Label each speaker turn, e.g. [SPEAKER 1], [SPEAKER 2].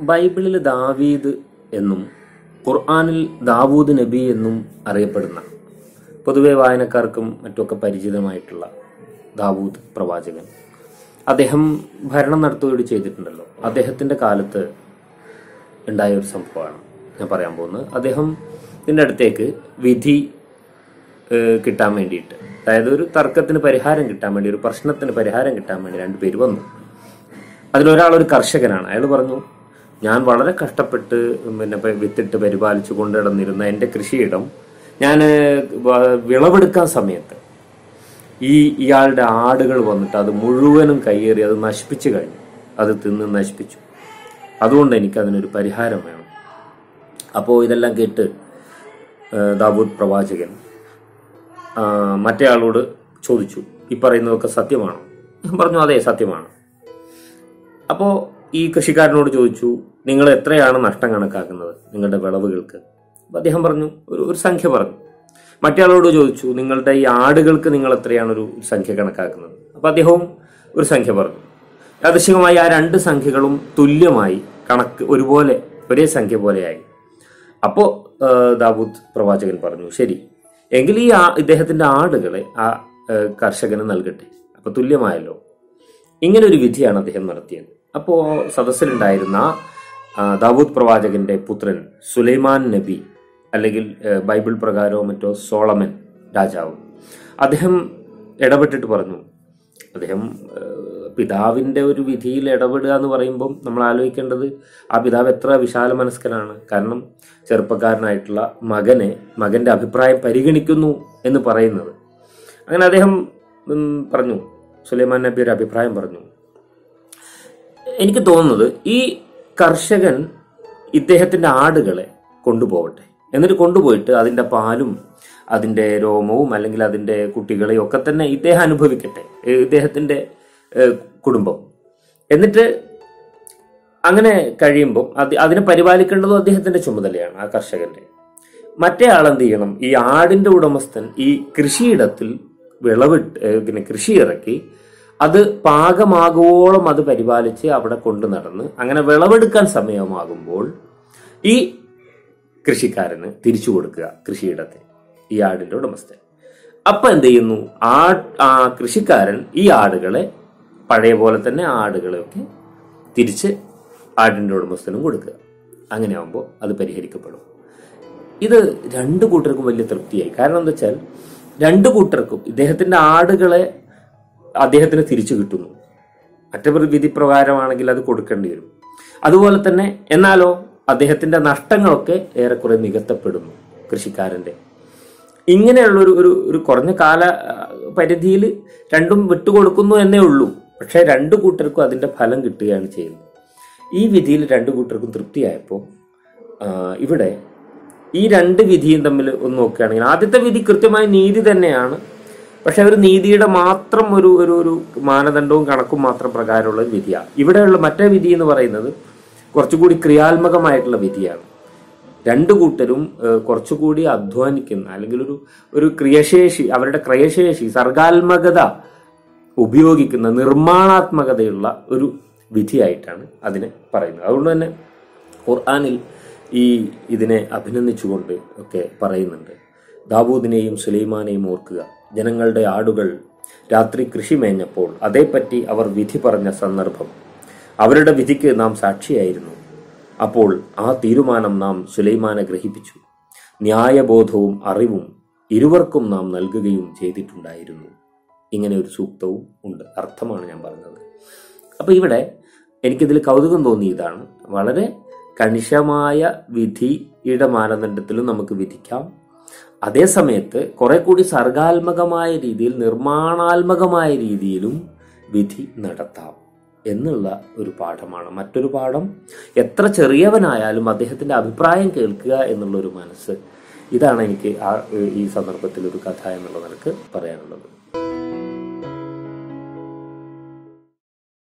[SPEAKER 1] ബൈബിളിൽ ദാവീദ് എന്നും ഖുർആാനിൽ ദാവൂദ് നബി എന്നും അറിയപ്പെടുന്ന പൊതുവെ വായനക്കാർക്കും മറ്റുമൊക്കെ പരിചിതമായിട്ടുള്ള ദാവൂദ് പ്രവാചകൻ. അദ്ദേഹം ഭരണം നടത്തുകയോട് ചെയ്തിട്ടുണ്ടല്ലോ. അദ്ദേഹത്തിന്റെ കാലത്ത് ഉണ്ടായ ഒരു സംഭവമാണ് ഞാൻ പറയാൻ പോകുന്നത്. അദ്ദേഹം ഇതിന്റെ അടുത്തേക്ക് വിധി കിട്ടാൻ വേണ്ടിയിട്ട് അതായത് ഒരു തർക്കത്തിന് പരിഹാരം കിട്ടാൻ വേണ്ടി ഒരു പ്രശ്നത്തിന് പരിഹാരം കിട്ടാൻ വേണ്ടി രണ്ടുപേര് വന്നു. അതിലൊരാൾ ഒരു കർഷകനാണ്. അയാൾ പറഞ്ഞു ഞാൻ വളരെ കഷ്ടപ്പെട്ട് പിന്നെ വിത്തിട്ട് പരിപാലിച്ചു കൊണ്ട് നടന്നിരുന്ന എന്റെ കൃഷിയിടം ഞാൻ വിളവെടുക്കാൻ സമയത്ത് ഈ ഇയാളുടെ ആടുകൾ വന്നിട്ട് അത് മുഴുവനും കയ്യേറി അത് നശിപ്പിച്ചു കഴിഞ്ഞു. അത് തിന്ന് നശിപ്പിച്ചു. അതുകൊണ്ട് എനിക്ക് അതിനൊരു പരിഹാരം വേണം. അപ്പോൾ ഇതെല്ലാം കേട്ട് ദാവൂദ് പ്രവാചകൻ മറ്റേ ആളോട് ചോദിച്ചു. ഈ പറയുന്നതൊക്കെ സത്യമാണോ? ഞാൻ പറഞ്ഞു അതെ സത്യമാണ്. അപ്പോൾ ഈ കൃഷിക്കാരനോട് ചോദിച്ചു നിങ്ങൾ എത്രയാണ് നഷ്ടം കണക്കാക്കുന്നത് നിങ്ങളുടെ വിളവുകൾക്ക്? അപ്പൊ അദ്ദേഹം പറഞ്ഞു ഒരു ഒരു സംഖ്യ പറഞ്ഞു. മറ്റേ ആളോട് ചോദിച്ചു നിങ്ങളുടെ ഈ ആടുകൾക്ക് നിങ്ങൾ എത്രയാണ് ഒരു സംഖ്യ കണക്കാക്കുന്നത്? അപ്പൊ അദ്ദേഹവും ഒരു സംഖ്യ പറഞ്ഞു. യാദൃശികമായി ആ രണ്ട് സംഖ്യകളും തുല്യമായി കണക്ക് ഒരുപോലെ ഒരേ സംഖ്യ പോലെയായി. അപ്പോ ദാബൂദ് ദാവൂദ് പ്രവാചകൻ പറഞ്ഞു ശരി എങ്കിൽ ഈ ആ- ഇദ്ദേഹത്തിന്റെ ആടുകളെ ആ കർഷകന് നൽകട്ടെ. അപ്പൊ തുല്യമായല്ലോ. ഇങ്ങനെ ഒരു വിധിയാണ് അദ്ദേഹം നടത്തിയത്. അപ്പോ സദസ്സിലുണ്ടായിരുന്ന ദാവൂദ് പ്രവാചകന്റെ പുത്രൻ സുലൈമാൻ നബി അല്ലെങ്കിൽ ബൈബിൾ പ്രകാരമോ മറ്റോ സോളമൻ രാജാവ്. അദ്ദേഹം ഇടപെട്ടിട്ട് പറഞ്ഞു അദ്ദേഹം പിതാവിന്റെ ഒരു വിധിയിൽ ഇടപെടുക എന്ന് പറയുമ്പം നമ്മൾ ആലോചിക്കേണ്ടത് ആ പിതാവ് എത്ര വിശാല മനസ്കനാണ്. കാരണം ചെറുപ്പക്കാരനായിട്ടുള്ള മകനെ മകന്റെ അഭിപ്രായം പരിഗണിക്കുന്നു എന്ന് പറയുന്നത്. അങ്ങനെ അദ്ദേഹം പറഞ്ഞു സുലൈമാൻ നബി ഒരു അഭിപ്രായം പറഞ്ഞു. എനിക്ക് തോന്നുന്നത് ഈ കർഷകൻ ഇദ്ദേഹത്തിന്റെ ആടുകളെ കൊണ്ടുപോകട്ടെ. എന്നിട്ട് കൊണ്ടുപോയിട്ട് അതിന്റെ പാലും അതിന്റെ രോമവും അല്ലെങ്കിൽ അതിന്റെ കുട്ടികളെയും ഒക്കെ തന്നെ ഇദ്ദേഹം അനുഭവിക്കട്ടെ. ഇദ്ദേഹത്തിന്റെ കുടുംബം. എന്നിട്ട് അങ്ങനെ കഴിയുമ്പോൾ അത് അതിനെ പരിപാലിക്കേണ്ടതും അദ്ദേഹത്തിന്റെ ചുമതലയാണ് ആ കർഷകന്റെ. മറ്റേ ആളെന്ത് ചെയ്യണം? ഈ ആടിന്റെ ഉടമസ്ഥൻ ഈ കൃഷിയിടത്തിൽ വിളവിട്ട് പിന്നെ കൃഷി ഇറക്കി അത് പാകമാകുവോളം അത് പരിപാലിച്ച് അവിടെ കൊണ്ടു നടന്ന് അങ്ങനെ വിളവെടുക്കാൻ സമയമാകുമ്പോൾ ഈ കൃഷിക്കാരന് തിരിച്ചു കൊടുക്കുക കൃഷിയിടത്തെ ഈ ആടിന്റെ ഉടമസ്ഥൻ. അപ്പൊ എന്ത് ചെയ്യുന്നു? ആ ആ കൃഷിക്കാരൻ ഈ ആടുകളെ പഴയ പോലെ തന്നെ ആടുകളെയൊക്കെ തിരിച്ച് ആടിന്റെ ഉടമസ്ഥനും കൊടുക്കുക. അങ്ങനെ ആകുമ്പോൾ അത് പരിഹരിക്കപ്പെടും. ഇത് രണ്ടു കൂട്ടർക്കും വലിയ തൃപ്തിയായി. കാരണം എന്താ വെച്ചാൽ രണ്ടു കൂട്ടർക്കും ഇദ്ദേഹത്തിന്റെ ആടുകളെ അദ്ദേഹത്തിന് തിരിച്ചു കിട്ടുന്നു. മറ്റൊരു വിധി പ്രകാരമാണെങ്കിൽ അത് കൊടുക്കേണ്ടി വരും. അതുപോലെ തന്നെ എന്നാലോ അദ്ദേഹത്തിന്റെ നഷ്ടങ്ങളൊക്കെ ഏറെക്കുറെ നികത്തപ്പെടുന്നു കൃഷിക്കാരന്റെ. ഇങ്ങനെയുള്ള ഒരു ഒരു കുറഞ്ഞ കാല പരിധിയിൽ രണ്ടും വിട്ടുകൊടുക്കുന്നു എന്നേ ഉള്ളൂ. പക്ഷേ രണ്ടു കൂട്ടർക്കും അതിന്റെ ഫലം കിട്ടുകയാണ് ചെയ്യുന്നത്. ഈ വിധിയിൽ രണ്ടു കൂട്ടർക്കും തൃപ്തിയായപ്പോൾ ഇവിടെ ഈ രണ്ട് വിധിയും തമ്മിൽ ഒന്ന് നോക്കുകയാണെങ്കിൽ ആദ്യത്തെ വിധി കൃത്യമായ നീതി തന്നെയാണ്. പക്ഷെ ഒരു നീതിയുടെ മാത്രം ഒരു ഒരു ഒരു മാനദണ്ഡവും കണക്കും മാത്രം പ്രകാരമുള്ള ഒരു വിധിയാണ്. ഇവിടെയുള്ള മറ്റേ വിധി എന്ന് പറയുന്നത് കുറച്ചുകൂടി ക്രിയാത്മകമായിട്ടുള്ള വിധിയാണ്. രണ്ടു കൂട്ടരും കുറച്ചുകൂടി അധ്വാനിക്കുന്ന അല്ലെങ്കിൽ ഒരു ഒരു ക്രിയശേഷി അവരുടെ ക്രിയശേഷി സർഗാത്മകത ഉപയോഗിക്കുന്ന നിർമ്മാണാത്മകതയുള്ള ഒരു വിധിയായിട്ടാണ് അതിനെ പറയുന്നത്. അതുകൊണ്ട് തന്നെ ഖുർആാനിൽ ഈ ഇതിനെ അഭിനന്ദിച്ചുകൊണ്ട് ഒക്കെ പറയുന്നുണ്ട്. ദാവൂദിനെയും സുലൈമാനെയും ഓർക്കുക. ജനങ്ങളുടെ ആടുകൾ രാത്രി കൃഷി മേഞ്ഞപ്പോൾ അതേപ്പറ്റി അവർ വിധി പറഞ്ഞ സന്ദർഭം. അവരുടെ വിധിക്ക് നാം സാക്ഷിയായിരുന്നു. അപ്പോൾ ആ തീരുമാനം നാം സുലൈമാനെ ഗ്രഹിപ്പിച്ചു. ന്യായബോധവും അറിവും ഇരുവർക്കും നാം നൽകുകയും ചെയ്തിട്ടുണ്ടായിരുന്നു. ഇങ്ങനെ ഒരു സൂക്തവും ഉണ്ട്. അർത്ഥമാണ് ഞാൻ പറഞ്ഞത്. അപ്പൊ ഇവിടെ എനിക്കിതിൽ കൗതുകം തോന്നി ഇതാണ് വളരെ കണിശമായ വിധിയുടെ മാനദണ്ഡത്തിലും നമുക്ക് വിധിക്കാം. അതേ സമയത്ത് കുറെ കൂടി സർഗാത്മകമായ രീതിയിൽ നിർമ്മാണാത്മകമായ രീതിയിലും വിധി നടത്താം എന്നുള്ള ഒരു പാഠമാണ്. മറ്റൊരു പാഠം എത്ര ചെറിയവനായാലും അദ്ദേഹത്തിന്റെ അഭിപ്രായം കേൾക്കുക എന്നുള്ള ഒരു മനസ്സ്. ഇതാണ് എനിക്ക് ആ ഈ സന്ദർഭത്തിൽ ഒരു കഥ എന്നുള്ള നിലയ്ക്ക് പറയാനുള്ളത്.